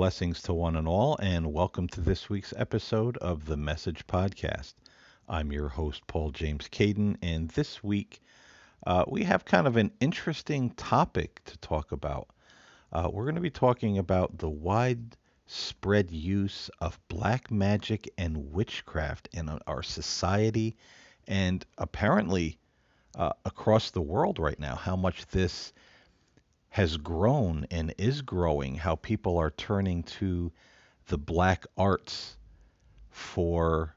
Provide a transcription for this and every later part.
Blessings to one and all, and welcome to this week's episode of the Message Podcast. I'm your host, Paul James Caiden, and this week uh, we have kind of an interesting topic to talk about. Uh, we're going to be talking about the widespread use of black magic and witchcraft in our society and apparently uh, across the world right now, how much this has grown and is growing, how people are turning to the black arts for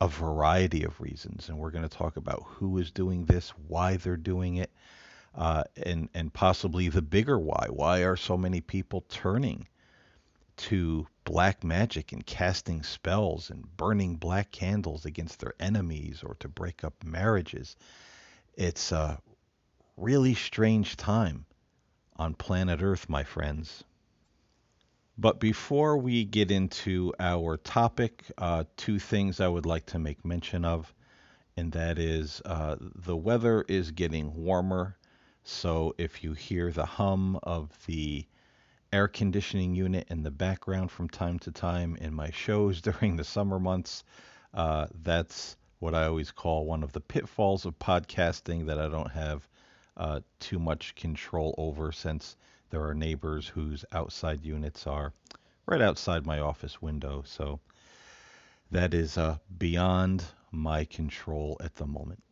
a variety of reasons. And we're going to talk about who is doing this, why they're doing it, uh, and, and possibly the bigger why. Why are so many people turning to black magic and casting spells and burning black candles against their enemies or to break up marriages? It's a really strange time on planet Earth, my friends. But before we get into our topic, uh, two things I would like to make mention of, and that is uh, the weather is getting warmer. So if you hear the hum of the air conditioning unit in the background from time to time in my shows during the summer months, uh, that's what I always call one of the pitfalls of podcasting that I don't have uh, too much control over since there are neighbors whose outside units are right outside my office window. So that is uh, beyond my control at the moment.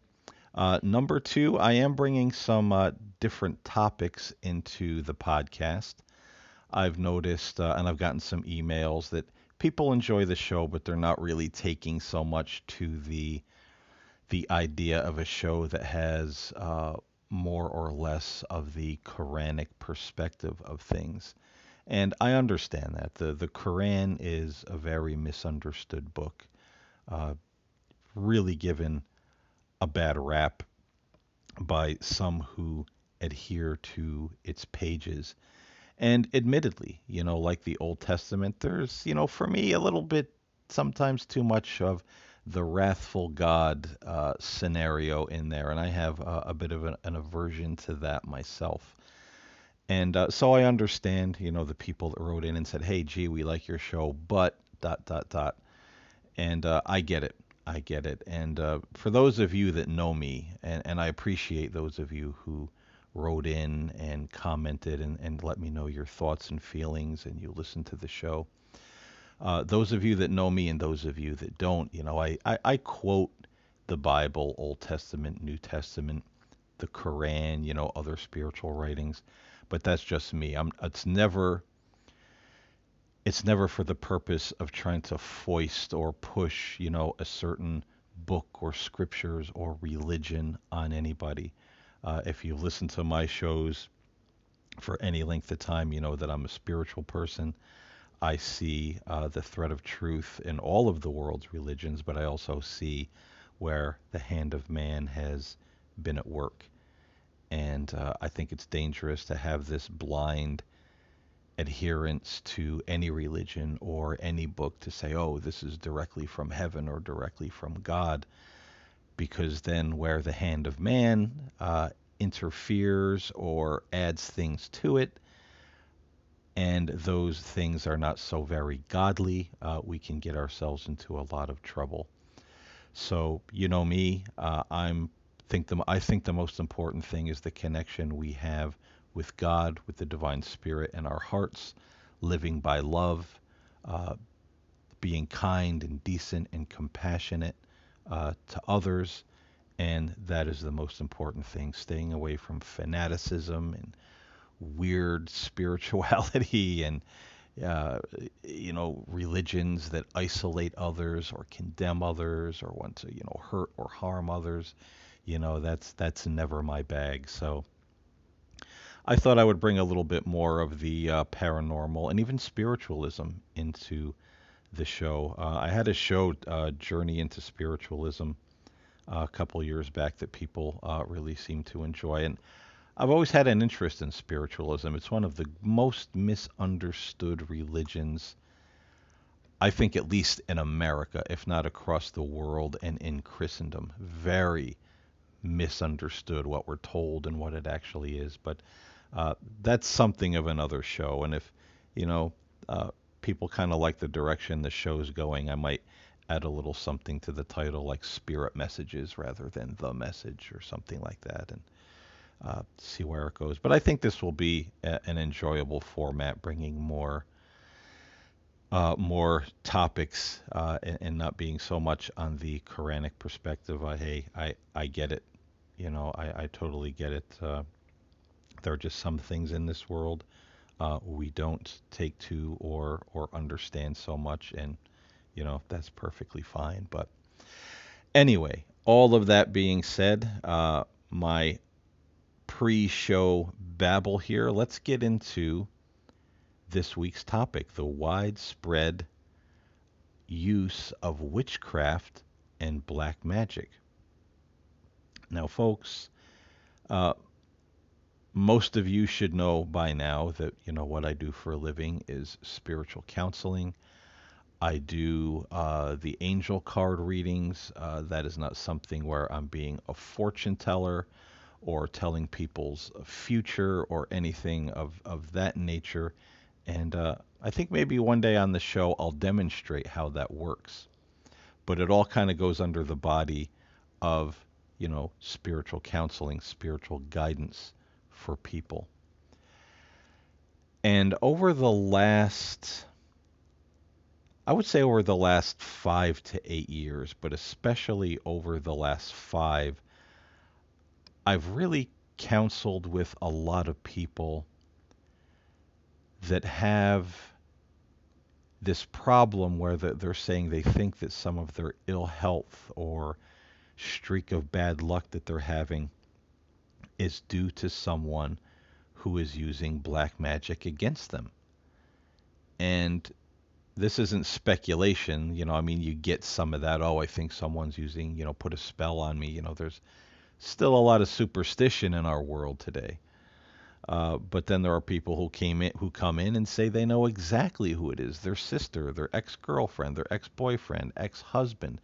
Uh, number two, I am bringing some uh, different topics into the podcast. I've noticed, uh, and I've gotten some emails that people enjoy the show, but they're not really taking so much to the the idea of a show that has uh, more or less of the Quranic perspective of things. And I understand that. The, the Quran is a very misunderstood book, uh, really given a bad rap by some who adhere to its pages. And admittedly, you know, like the Old Testament, there's, you know, for me, a little bit sometimes too much of the wrathful God uh, scenario in there, and I have a bit of an, an, aversion to that myself. And uh, so I understand, you know, the people that wrote in and said, "Hey, gee, we like your show, but dot dot dot," and uh, I get it. I get it. And uh, for those of you that know me, and, and I appreciate those of you who wrote in and commented and, and let me know your thoughts and feelings, and you listen to the show. Uh, those of you that know me and those of you that don't, you know, I, I, I quote the Bible, Old Testament, New Testament, the Quran, you know, other spiritual writings, but that's just me. I'm it's never it's never for the purpose of trying to foist or push, you know, a certain book or scriptures or religion on anybody. Uh, if you listen to my shows for any length of time, you know that I'm a spiritual person. I see uh, the thread of truth in all of the world's religions, but I also see where the hand of man has been at work. And uh, I think it's dangerous to have this blind adherence to any religion or any book to say, oh, this is directly from heaven or directly from God, because then where the hand of man uh, interferes or adds things to it, and those things are not so very godly, uh, we can get ourselves into a lot of trouble. So you know me, uh, I'm think the I think the most important thing is the connection we have with God, with the divine spirit in our hearts, living by love, uh, being kind and decent and compassionate uh, to others, and that is the most important thing. Staying away from fanaticism and weird spirituality and uh, you know religions that isolate others or condemn others or want to you know hurt or harm others you know that's that's never my bag so I thought I would bring a little bit more of the uh, paranormal and even spiritualism into the show. Uh, I had a show, uh, Journey into Spiritualism, uh, a couple years back that people uh, really seemed to enjoy. And I've always had an interest in spiritualism. It's one of the most misunderstood religions, I think, at least in America, if not across the world and in Christendom. Very misunderstood what we're told and what it actually is. But uh, that's something of another show. And if, you know, uh, people kind of like the direction the show's going, I might add a little something to the title, like spirit messages rather than the message or something like that, and uh, see where it goes. But I think this will be a, an enjoyable format, bringing more. Uh, more topics uh, and, and, not being so much on the Quranic perspective. I, hey, I, I get it. You know, I, I totally get it. Uh, there are just some things in this world uh, we don't take to or or understand so much, and you know that's perfectly fine. But anyway, all of that being said, uh, my pre-show babble here. Let's get into this week's topic: the widespread use of witchcraft and black magic. Now, folks, uh, most of you should know by now that you know what I do for a living is spiritual counseling. I do uh, the angel card readings. Uh, that is not something where I'm being a fortune teller or telling people's future or anything of, of that nature. And uh, I think maybe one day on the show I'll demonstrate how that works. But it all kind of goes under the body of, you know, spiritual counseling, spiritual guidance for people. And over the last, I would say over the last five to eight years, but especially over the last five, I've really counseled with a lot of people that have this problem where they're saying they think that some of their ill health or streak of bad luck that they're having is due to someone who is using black magic against them. And this isn't speculation, you know, I mean, you get some of that, oh, I think someone's using, you know, put a spell on me. You know, there's still a lot of superstition in our world today. Uh, but then there are people who came in, who come in and say they know exactly who it is: their sister, their ex-girlfriend, their ex-boyfriend, ex-husband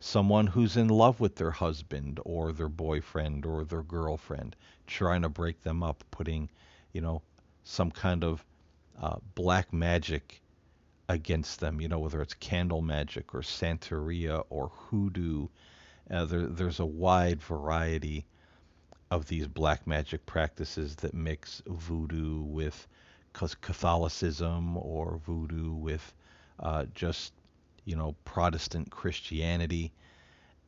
someone who's in love with their husband or their boyfriend or their girlfriend, trying to break them up, putting, you know, some kind of uh, black magic against them, you know, whether it's candle magic or Santeria or hoodoo. Uh, there, there's a wide variety of these black magic practices that mix voodoo with Catholicism or voodoo with uh, just you know, Protestant Christianity,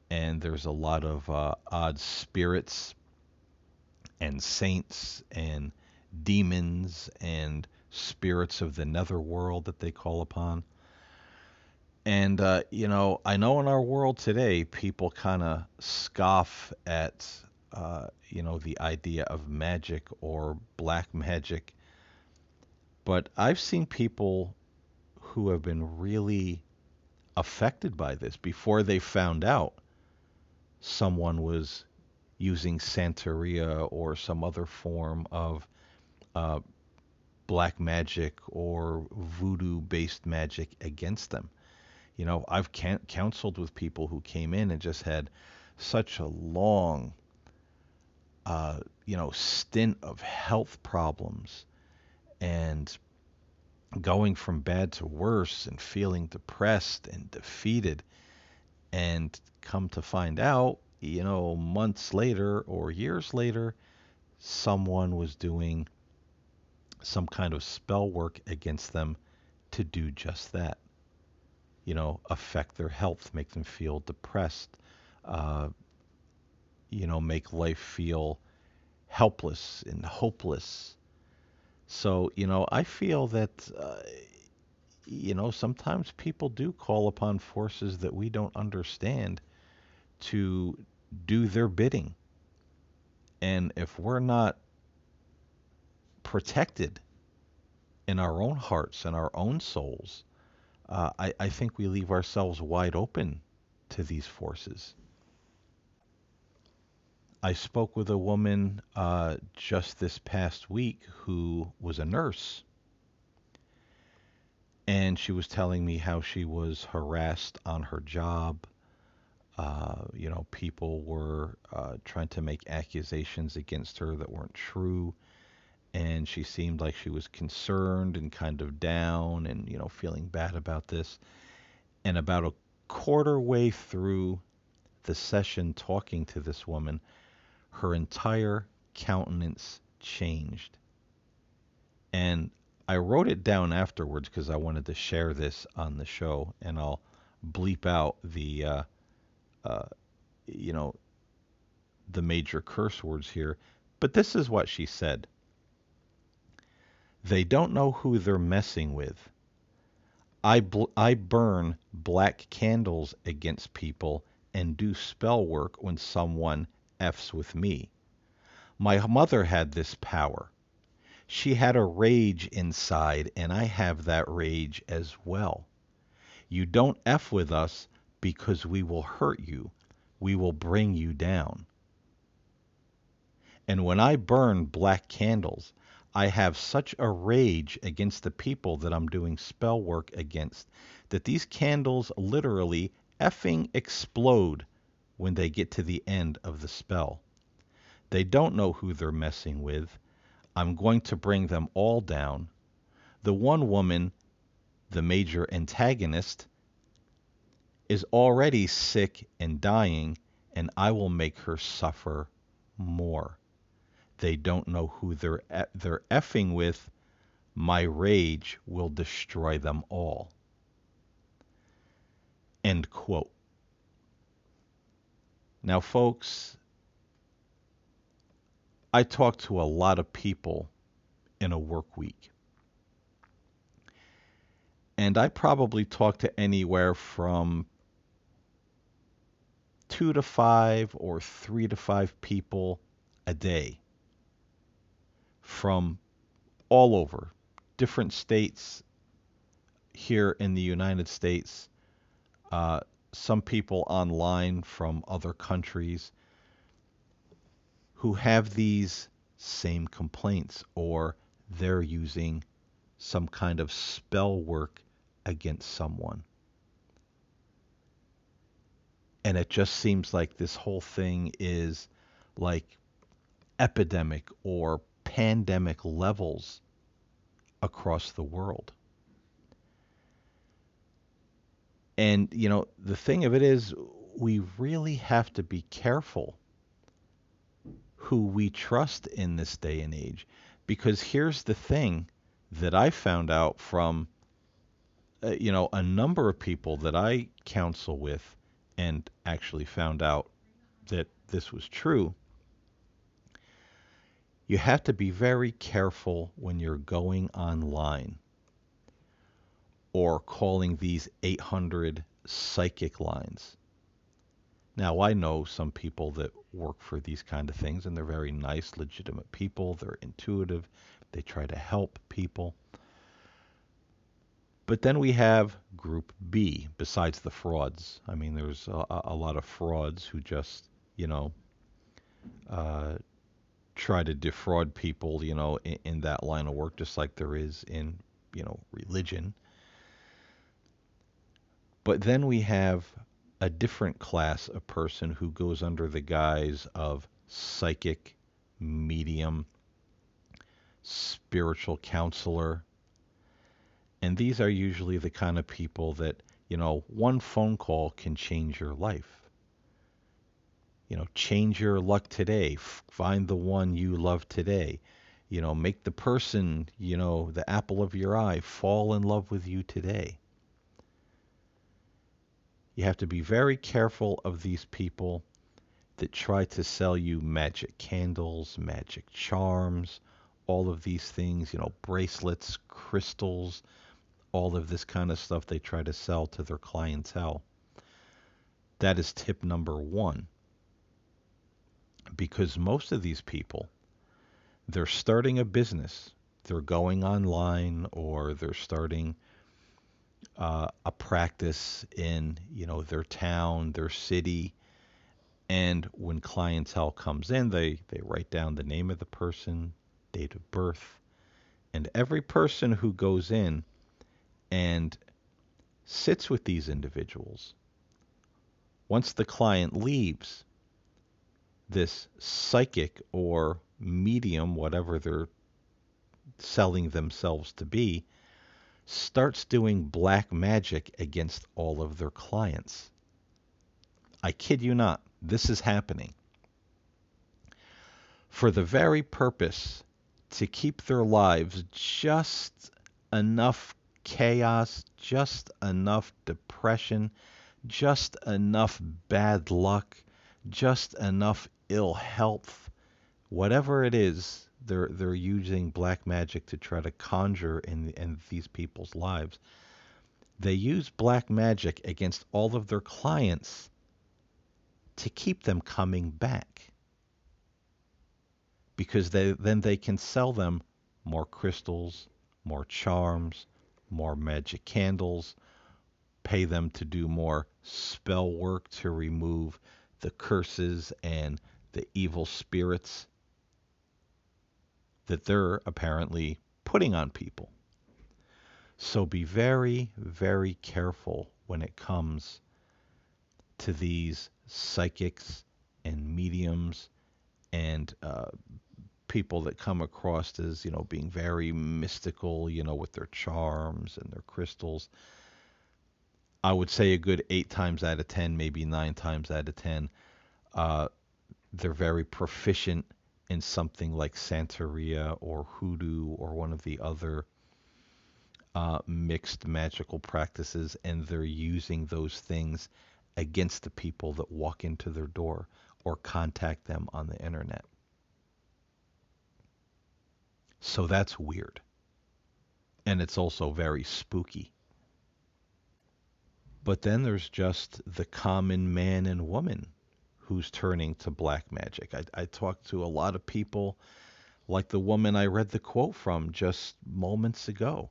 and there's a lot of uh, odd spirits and saints and demons and spirits of the netherworld that they call upon. And, uh, you know, I know in our world today, people kind of scoff at, uh, you know, the idea of magic or black magic. But I've seen people who have been really affected by this before they found out someone was using Santeria or some other form of uh, black magic or voodoo based magic against them. You know, I've can- counseled with people who came in and just had such a long, uh, you know, stint of health problems and going from bad to worse and feeling depressed and defeated and come to find out you know months later or years later someone was doing some kind of spell work against them to do just that you know affect their health make them feel depressed uh, you know make life feel helpless and hopeless so, you know, I feel that, uh, you know, sometimes people do call upon forces that we don't understand to do their bidding. And if we're not protected in our own hearts and our own souls, uh, I, I think we leave ourselves wide open to these forces. I spoke with a woman uh, just this past week who was a nurse. And she was telling me how she was harassed on her job. Uh, you know, people were uh, trying to make accusations against her that weren't true. And she seemed like she was concerned and kind of down and you know feeling bad about this and about a quarter way through the session talking to this woman her entire countenance changed and I wrote it down afterwards because I wanted to share this on the show, and I'll bleep out the, uh, uh, you know, the major curse words here. But this is what she said. They don't know who they're messing with. I, bl- I burn black candles against people and do spell work when someone F's with me. My mother had this power. She had a rage inside, and I have that rage as well. You don't F with us because we will hurt you. We will bring you down. And when I burn black candles, I have such a rage against the people that I'm doing spell work against that these candles literally effing explode when they get to the end of the spell. They don't know who they're messing with. I'm going to bring them all down. The one woman, the major antagonist, is already sick and dying, and I will make her suffer more. They don't know who they're they're effing with. My rage will destroy them all. End quote. Now, folks, I talk to a lot of people in a work week. And I probably talk to anywhere from two to five or three to five people a day from all over, different states here in the United States, uh, some people online from other countries who have these same complaints or they're using some kind of spell work against someone. And it just seems like this whole thing is like epidemic or pandemic levels across the world. And, you know, the thing of it is, we really have to be careful who we trust in this day and age. Because here's the thing that I found out from, uh, you know, a number of people that I counsel with and actually found out that this was true you have to be very careful when you're going online or calling these 800 psychic lines. Now, I know some people that work for these kind of things, and they're very nice, legitimate people. They're intuitive. They try to help people. But then we have group B, besides the frauds. I mean, there's a, a lot of frauds who just, you know, uh, try to defraud people, you know, in, in that line of work, just like there is in, you know, religion. But then we have a different class of person who goes under the guise of psychic, medium, spiritual counselor. And these are usually the kind of people that, you know, one phone call can change your life you know, change your luck today. Find the one you love today. You know, make the person, you know, the apple of your eye fall in love with you today. You have to be very careful of these people that try to sell you magic candles, magic charms, all of these things, you know, bracelets, crystals, all of this kind of stuff they try to sell to their clientele. That is tip number one because most of these people they're starting a business. They're going online or they're starting uh, a practice in you know their town their city. And when clientele comes in they they write down the name of the person date of birth and every person who goes in and sits with these individuals once the client leaves this psychic or medium, whatever they're selling themselves to be starts doing black magic against all of their clients. I kid you not, this is happening. For the very purpose to keep their lives just enough chaos, just enough depression, just enough bad luck, just enough ill health, whatever it is, they're they're using black magic to try to conjure in in these people's lives. They use black magic against all of their clients to keep them coming back. Because they then they can sell them more crystals, more charms, more magic candles, pay them to do more spell work to remove the curses and the evil spirits that they're apparently putting on people. So be very, very careful when it comes to these psychics and mediums and uh, people that come across as you know being very mystical, you know, with their charms and their crystals. I would say a good eight times out of ten, maybe nine times out of ten, uh, they're very proficient in something like Santeria or Hoodoo or one of the other uh, mixed magical practices, and they're using those things against the people that walk into their door or contact them on the internet. So that's weird. And it's also very spooky. But then there's just the common man and woman who's turning to black magic. I, I talked to a lot of people, like the woman I read the quote from just moments ago.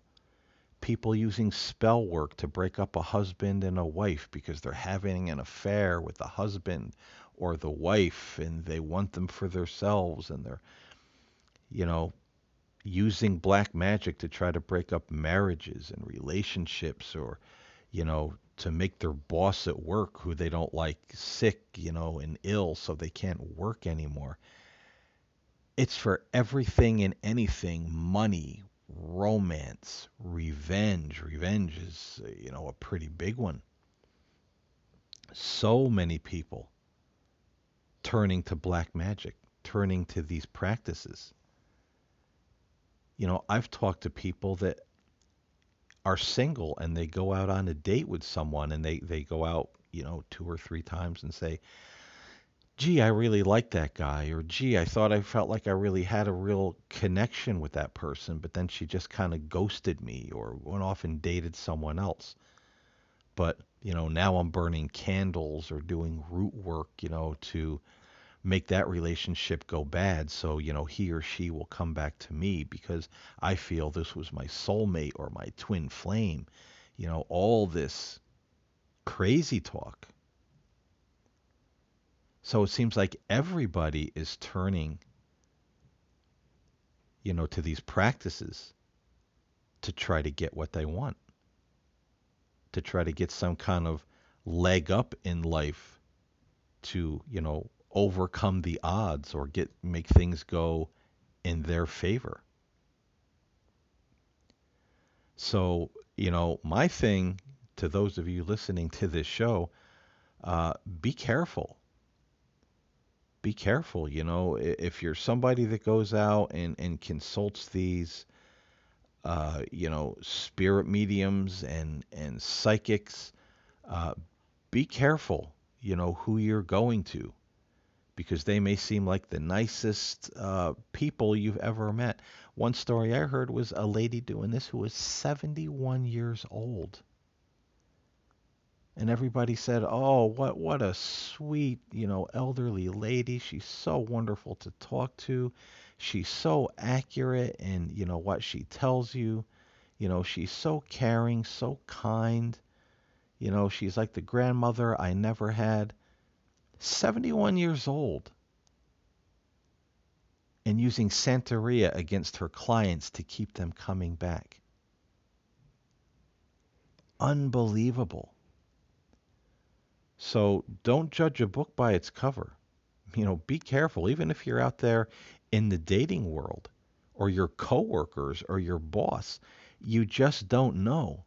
People using spell work to break up a husband and a wife because they're having an affair with the husband or the wife and they want them for themselves and they're, you know, using black magic to try to break up marriages and relationships or you know to make their boss at work who they don't like sick you know and ill so they can't work anymore. It's for everything and anything money romance revenge. Revenge is you know a pretty big one. So many people turning to black magic turning to these practices. You know, I've talked to people that are single and they go out on a date with someone and they, they go out, you know, two or three times and say, gee, I really like that guy, or gee, I thought I felt like I really had a real connection with that person, but then she just kind of ghosted me or went off and dated someone else. But, you know, now I'm burning candles or doing root work, you know, to make that relationship go bad so you know he or she will come back to me because I feel this was my soulmate or my twin flame. You know all this crazy talk. So it seems like everybody is turning you know to these practices to try to get what they want to try to get some kind of leg up in life to you know overcome the odds or get make things go in their favor. So, you know, my thing to those of you listening to this show, uh, be careful. Be careful. You know, if you're somebody that goes out and, and consults these, uh, you know, spirit mediums and, and psychics, uh, be careful, you know, who you're going to because they may seem like the nicest uh, people you've ever met. One story I heard was a lady doing this who was 71 years old. And everybody said, "Oh, what what a sweet, you know, elderly lady. She's so wonderful to talk to. She's so accurate in, you know, what she tells you. You know, she's so caring, so kind. You know, she's like the grandmother I never had." 71 years old, and using Santeria against her clients to keep them coming back. Unbelievable. So don't judge a book by its cover. You know, be careful, even if you're out there in the dating world or your coworkers or your boss. You just don't know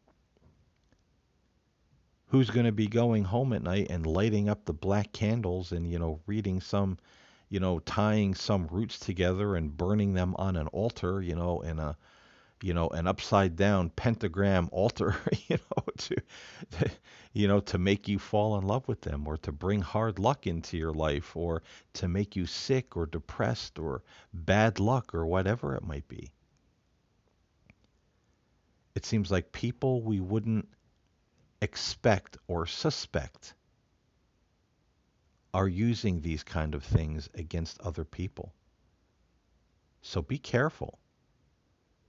who's going to be going home at night and lighting up the black candles and you know reading some you know tying some roots together and burning them on an altar you know in a you know an upside down pentagram altar you know to, to you know to make you fall in love with them or to bring hard luck into your life or to make you sick or depressed or bad luck or whatever it might be. It seems like people we wouldn't expect or suspect are using these kind of things against other people. So be careful.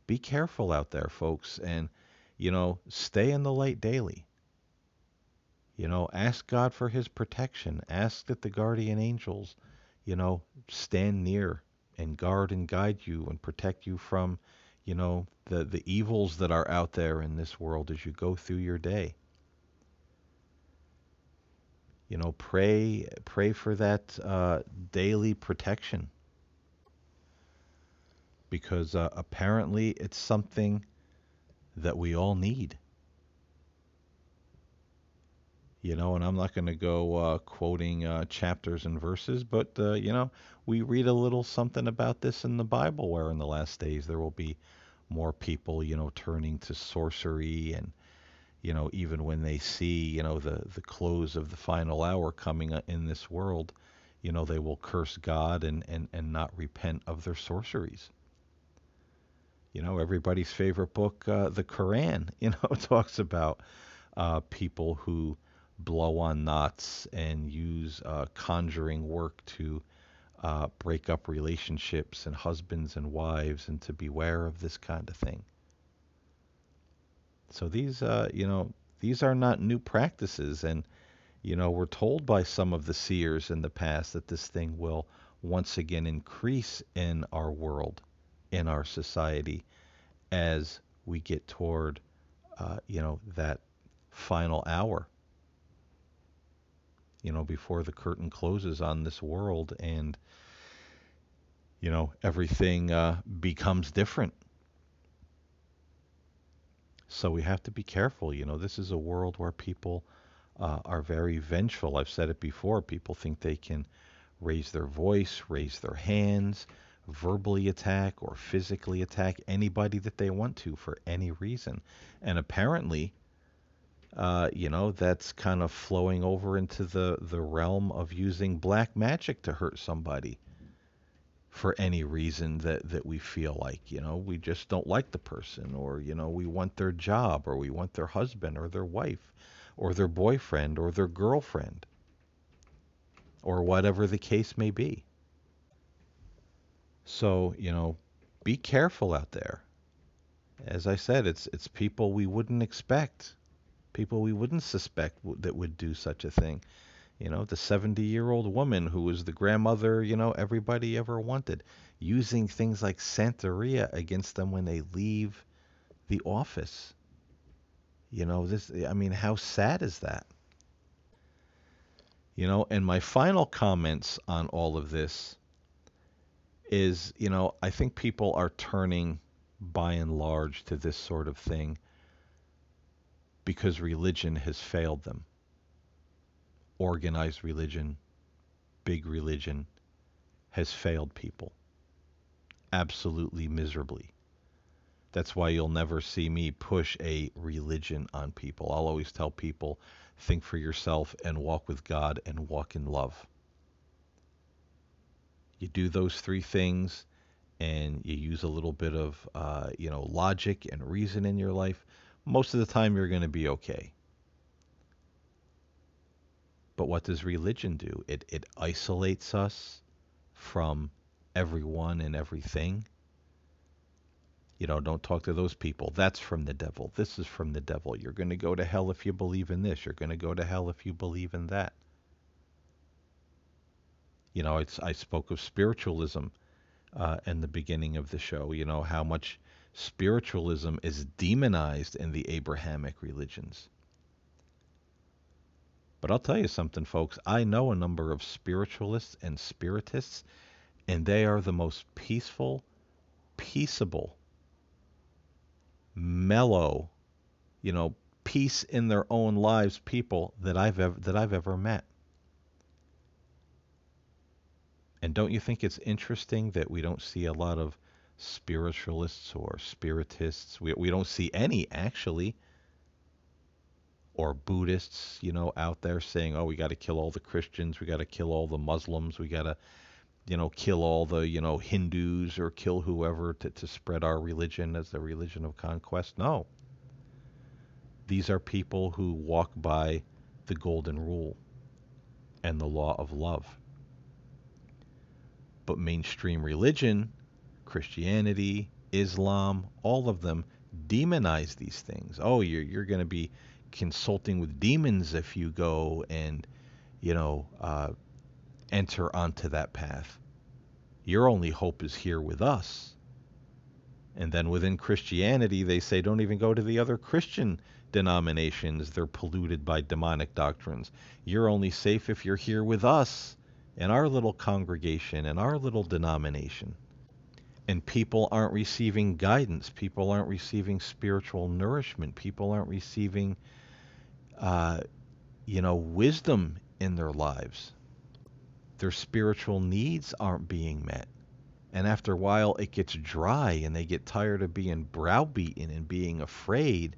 Be careful out there, folks, and you know, stay in the light daily. You know, ask God for his protection. Ask that the guardian angels, you know, stand near and guard and guide you and protect you from, you know, the the evils that are out there in this world as you go through your day you know, pray pray for that uh, daily protection because uh, apparently it's something that we all need. You know, and I'm not going to go uh, quoting uh, chapters and verses, but uh, you know, we read a little something about this in the Bible, where in the last days there will be more people, you know, turning to sorcery and you know, even when they see, you know, the, the close of the final hour coming uh, in this world, you know, they will curse God and, and, and not repent of their sorceries. You know, everybody's favorite book, uh, the Quran, you know, talks about uh, people who blow on knots and use uh, conjuring work to uh, break up relationships and husbands and wives and to beware of this kind of thing. So these, uh, you know, these are not new practices, and you know, we're told by some of the seers in the past that this thing will once again increase in our world, in our society, as we get toward, uh, you know, that final hour. You know, before the curtain closes on this world, and you know, everything uh, becomes different so we have to be careful. You know, this is a world where people uh, are very vengeful. I've said it before. People think they can raise their voice, raise their hands, verbally attack or physically attack anybody that they want to for any reason. And apparently, uh, you know, that's kind of flowing over into the, the realm of using black magic to hurt somebody for any reason that, that we feel like, you know, we just don't like the person or, you know, we want their job or we want their husband or their wife or their boyfriend or their girlfriend or whatever the case may be. So, you know, be careful out there. As I said, it's it's people we wouldn't expect, people we wouldn't suspect that would do such a thing. You know, the 70 year old woman who was the grandmother, you know, everybody ever wanted, using things like Santeria against them when they leave the office. You know, this, I mean, how sad is that? You know, and my final comments on all of this is, you know, I think people are turning by and large to this sort of thing because religion has failed them organized religion, big religion, has failed people absolutely miserably. That's why you'll never see me push a religion on people. I'll always tell people think for yourself and walk with God and walk in love. You do those three things and you use a little bit of uh, you know logic and reason in your life, most of the time you're going to be okay. But what does religion do? It, it isolates us from everyone and everything. You know, don't talk to those people. That's from the devil. This is from the devil. You're going to go to hell if you believe in this. You're going to go to hell if you believe in that. You know, I spoke of spiritualism uh, in the beginning of the show. You know, how much spiritualism is demonized in the Abrahamic religions. But I'll tell you something, folks. I know a number of spiritualists and spiritists, and they are the most peaceful, peaceable, mellow, you know, peace in their own lives people that I've ever that I've ever met. And don't you think it's interesting that we don't see a lot of spiritualists or spiritists? We we don't see any actually or Buddhists, you know, out there saying, "Oh, we got to kill all the Christians, we got to kill all the Muslims, we got to, you know, kill all the, you know, Hindus or kill whoever to, to spread our religion as the religion of conquest." No. These are people who walk by the golden rule and the law of love. But mainstream religion, Christianity, Islam, all of them demonize these things. Oh, you're you're going to be consulting with demons if you go and, you know, uh, enter onto that path. Your only hope is here with us. And then within Christianity, they say don't even go to the other Christian denominations. They're polluted by demonic doctrines. You're only safe if you're here with us in our little congregation, in our little denomination. And people aren't receiving guidance. People aren't receiving spiritual nourishment. People aren't receiving uh, you know, wisdom in their lives. Their spiritual needs aren't being met. And after a while, it gets dry and they get tired of being browbeaten and being afraid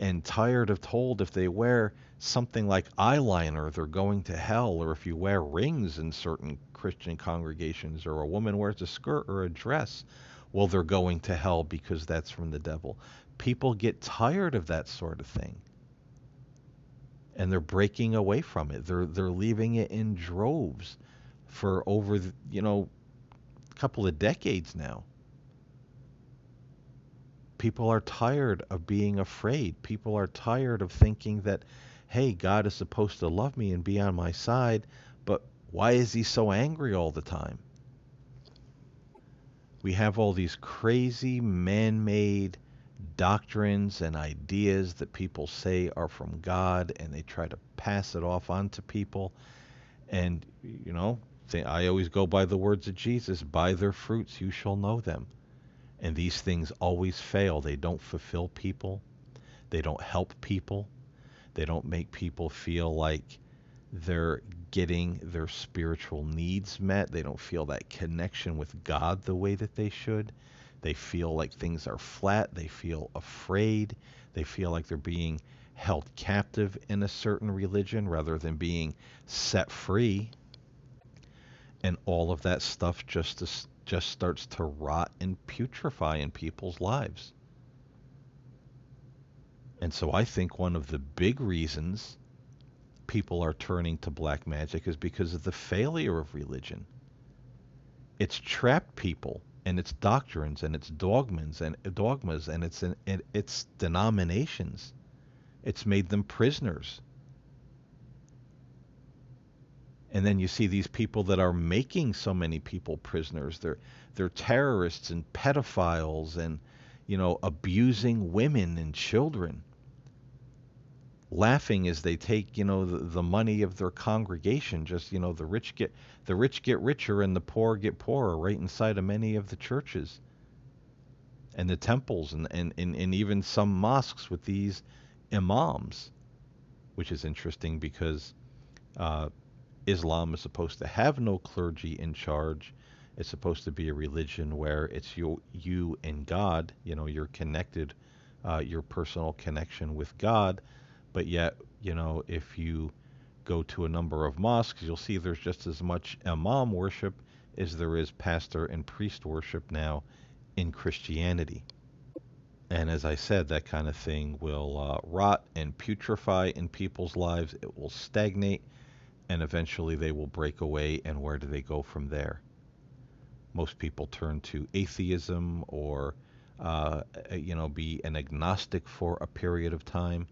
and tired of told if they wear something like eyeliner, they're going to hell, or if you wear rings in certain Christian congregations, or a woman wears a skirt or a dress, well, they're going to hell because that's from the devil. People get tired of that sort of thing and they're breaking away from it. They're they're leaving it in droves for over you know a couple of decades now. People are tired of being afraid. People are tired of thinking that hey, God is supposed to love me and be on my side, but why is he so angry all the time? We have all these crazy man-made doctrines and ideas that people say are from God and they try to pass it off onto people. And, you know, I always go by the words of Jesus by their fruits you shall know them. And these things always fail. They don't fulfill people, they don't help people, they don't make people feel like they're getting their spiritual needs met. They don't feel that connection with God the way that they should. They feel like things are flat. They feel afraid. They feel like they're being held captive in a certain religion rather than being set free. And all of that stuff just to, just starts to rot and putrefy in people's lives. And so I think one of the big reasons people are turning to black magic is because of the failure of religion. It's trapped people and its doctrines and its dogmas and dogmas and its and its denominations. It's made them prisoners. And then you see these people that are making so many people prisoners. They're they're terrorists and pedophiles and you know abusing women and children laughing as they take you know the, the, money of their congregation just you know the rich get the rich get richer and the poor get poorer right inside of many of the churches and the temples and and, and, and even some mosques with these imams which is interesting because uh, Islam is supposed to have no clergy in charge. It's supposed to be a religion where it's you you and God you know you're connected uh, your personal connection with God but yet, you know, if you go to a number of mosques, you'll see there's just as much imam worship as there is pastor and priest worship now in Christianity. And as I said, that kind of thing will uh, rot and putrefy in people's lives. It will stagnate, and eventually they will break away. And where do they go from there? Most people turn to atheism or, uh, you know, be an agnostic for a period of time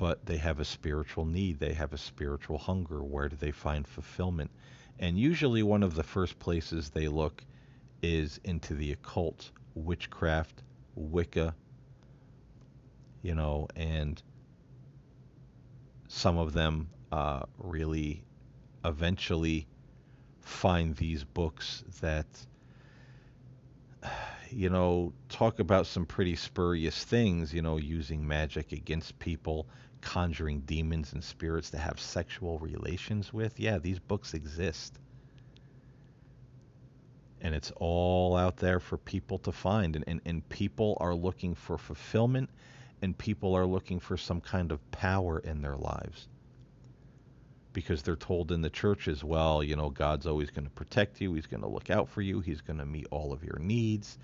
but they have a spiritual need, they have a spiritual hunger. Where do they find fulfillment? And usually, one of the first places they look is into the occult, witchcraft, Wicca, you know, and some of them uh, really eventually find these books that you know, talk about some pretty spurious things, you know, using magic against people, conjuring demons and spirits to have sexual relations with. Yeah, these books exist. And it's all out there for people to find. And, and, and people are looking for fulfillment and people are looking for some kind of power in their lives because they're told in the church as well, you know, God's always going to protect you, He's going to look out for you, He's going to meet all of your needs.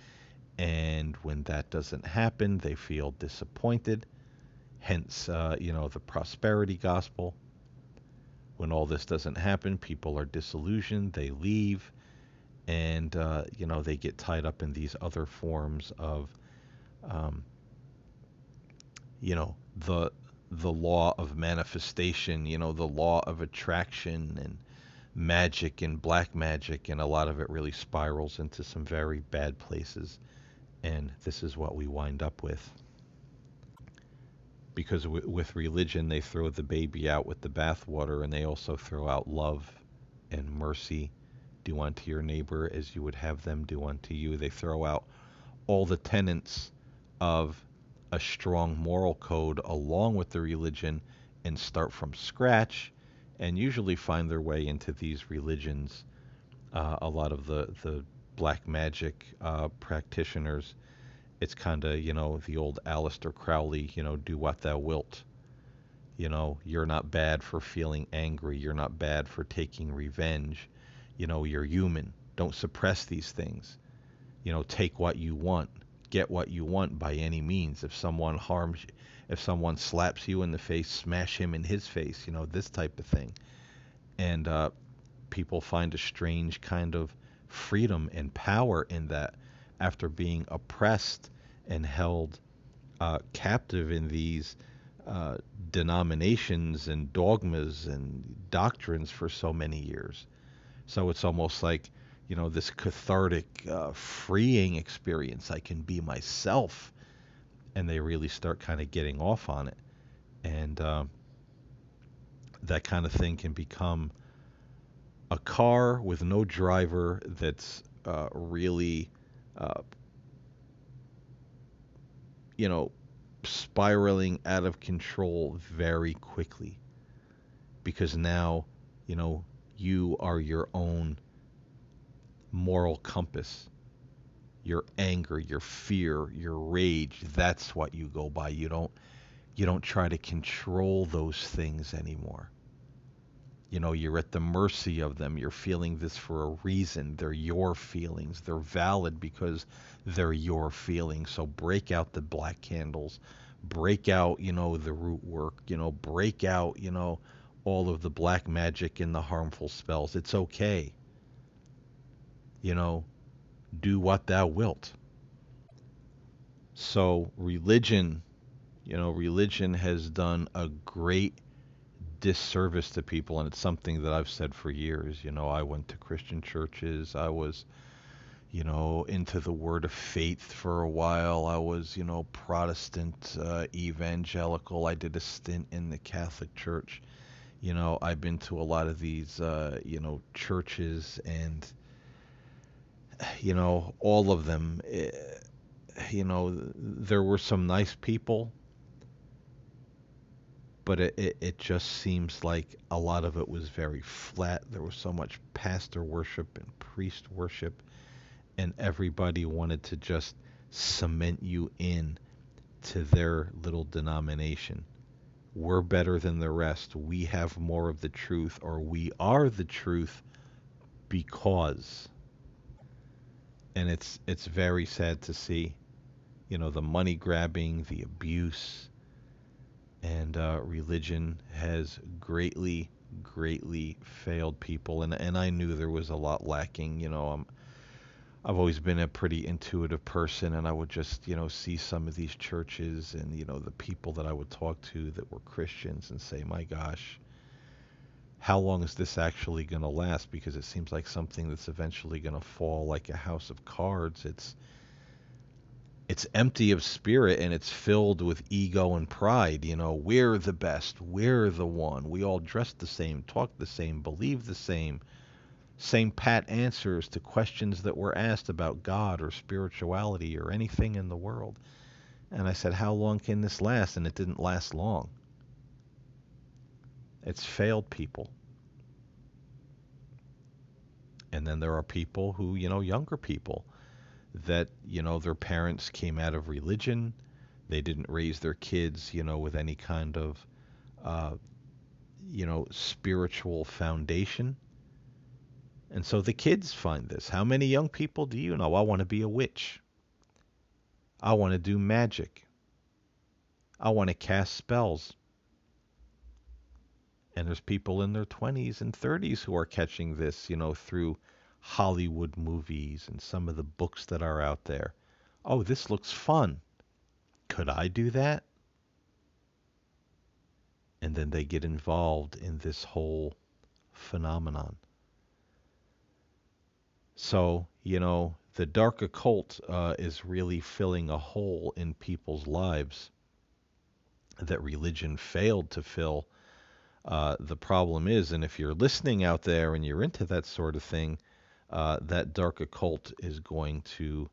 And when that doesn't happen, they feel disappointed. Hence, uh, you know, the prosperity gospel. When all this doesn't happen, people are disillusioned, they leave, and, uh, you know, they get tied up in these other forms of, um, you know, the the law of manifestation, you know, the law of attraction and magic and black magic, and a lot of it really spirals into some very bad places. And this is what we wind up with. Because w- with religion, they throw the baby out with the bathwater, and they also throw out love and mercy. Do unto your neighbor as you would have them do unto you. They throw out all the tenets of a strong moral code along with the religion and start from scratch and usually find their way into these religions. Uh, a lot of the, the black magic uh, practitioners, it's kind of, you know, the old Aleister Crowley, you know, do what thou wilt. You know, you're not bad for feeling angry. You're not bad for taking revenge. You know, you're human. Don't suppress these things. You know, take what you want get what you want by any means. If someone harms, you, if someone slaps you in the face, smash him in his face. You know this type of thing, and uh, people find a strange kind of freedom and power in that after being oppressed and held uh, captive in these uh, denominations and dogmas and doctrines for so many years. So it's almost like you know, this cathartic, uh, freeing experience. I can be myself. And they really start kind of getting off on it. And uh, that kind of thing can become a car with no driver that's uh, really, uh, you know, spiraling out of control very quickly. Because now, you know, you are your own moral compass. Your anger, your fear, your rage, that's what you go by. You don't you don't try to control those things anymore. You know, you're at the mercy of them. You're feeling this for a reason. They're your feelings. They're valid because they're your feelings. So break out the black candles. Break out, you know, the root work. You know, break out, you know, all of the black magic and the harmful spells. It's okay you know, do what thou wilt. So, religion, you know, religion has done a great disservice to people, and it's something that I've said for years. You know, I went to Christian churches, I was, you know, into the word of faith for a while. I was, you know, Protestant, uh, evangelical. I did a stint in the Catholic Church. You know, I've been to a lot of these, uh, you know, churches and you know, all of them. Eh, you know, there were some nice people, but it, it, it, just seems like a lot of it was very flat. There was so much pastor worship and priest worship, and everybody wanted to just cement you in to their little denomination. We're better than the rest. We have more of the truth, or we are the truth because and it's it's very sad to see, you know, the money grabbing, the abuse, and uh, religion has greatly, greatly failed people. And and I knew there was a lot lacking. You know, I'm I've always been a pretty intuitive person, and I would just, you know, see some of these churches and, you know, the people that I would talk to that were Christians and say, my gosh, how long is this actually going to last? Because it seems like something that's eventually going to fall like a house of cards. It's it's empty of spirit and it's filled with ego and pride. You know, we're the best, we're the one. We all dress the same, talk the same, believe the same. same pat answers to questions that were asked about God or spirituality or anything in the world. And I said, How long can this last? And it didn't last long. It's failed people. And then there are people who, you know, younger people that, you know, their parents came out of religion. They didn't raise their kids, you know, with any kind of, uh, you know, spiritual foundation. And so the kids find this. How many young people do you know? I want to be a witch. I want to do magic. I want to cast spells. And there's people in their 20s and 30s who are catching this, you know, through Hollywood movies and some of the books that are out there. Oh, this looks fun. Could I do that? And then they get involved in this whole phenomenon. So, you know, the dark occult uh, is really filling a hole in people's lives that religion failed to fill. Uh, the problem is, and if you're listening out there and you're into that sort of thing, uh, that dark occult is going to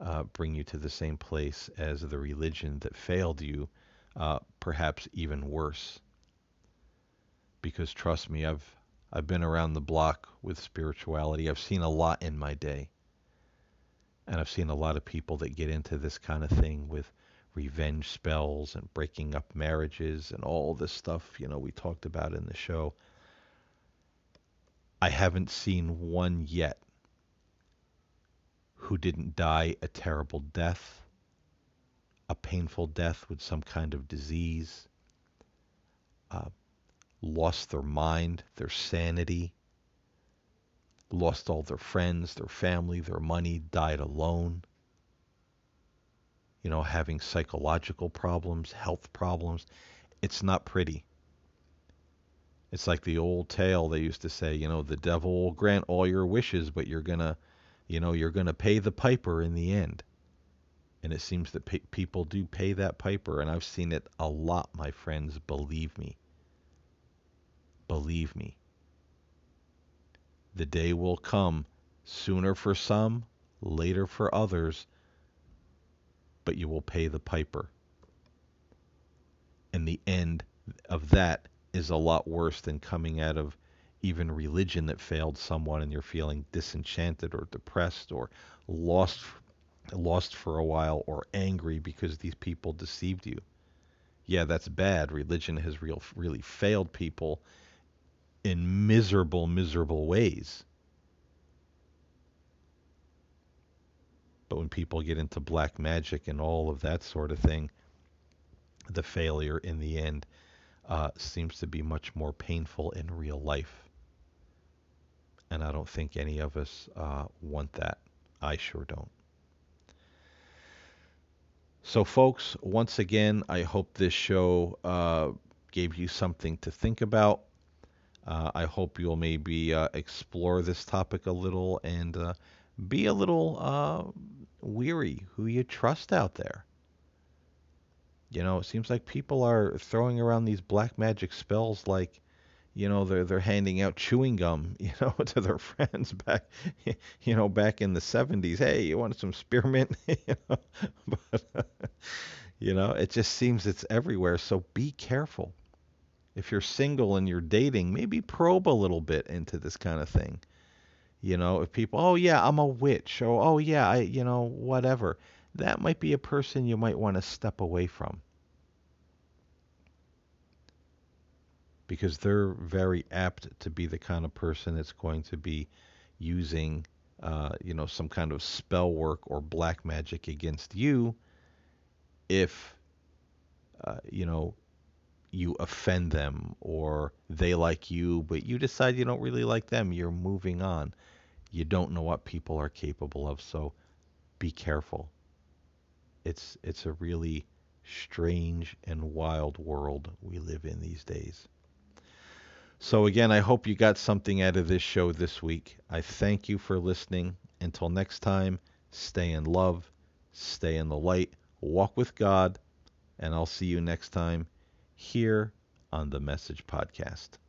uh, bring you to the same place as the religion that failed you, uh, perhaps even worse. Because trust me, I've I've been around the block with spirituality. I've seen a lot in my day. And I've seen a lot of people that get into this kind of thing with revenge spells and breaking up marriages and all this stuff, you know, we talked about in the show. I haven't seen one yet who didn't die a terrible death, a painful death with some kind of disease, uh, lost their mind, their sanity, lost all their friends, their family, their money, died alone. You know, having psychological problems, health problems. It's not pretty. It's like the old tale they used to say, you know, the devil will grant all your wishes, but you're going to, you know, you're going to pay the piper in the end. And it seems that pe- people do pay that piper, and I've seen it a lot, my friends, believe me. Believe me. The day will come sooner for some, later for others, but you will pay the piper. And the end of that is a lot worse than coming out of even religion that failed someone and you're feeling disenchanted or depressed or lost lost for a while or angry because these people deceived you. Yeah, that's bad. Religion has real really failed people in miserable, miserable ways. But when people get into black magic and all of that sort of thing, the failure in the end uh, seems to be much more painful in real life. And I don't think any of us uh, want that. I sure don't. So, folks, once again, I hope this show uh, gave you something to think about. Uh, I hope you'll maybe uh, explore this topic a little and uh, be a little uh, weary who you trust out there. You know, it seems like people are throwing around these black magic spells like, you know, they're they're handing out chewing gum, you know, to their friends back, you know, back in the 70s. Hey, you want some spearmint? you know, but you know, it just seems it's everywhere. So be careful if you're single and you're dating, maybe probe a little bit into this kind of thing. You know, if people, oh yeah, I'm a witch, or oh yeah, I, you know, whatever, that might be a person you might want to step away from. Because they're very apt to be the kind of person that's going to be using, uh, you know, some kind of spell work or black magic against you if, uh, you know, you offend them or they like you, but you decide you don't really like them. You're moving on. You don't know what people are capable of, so be careful. It's it's a really strange and wild world we live in these days. So again, I hope you got something out of this show this week. I thank you for listening. Until next time, stay in love, stay in the light, walk with God, and I'll see you next time here on the Message Podcast.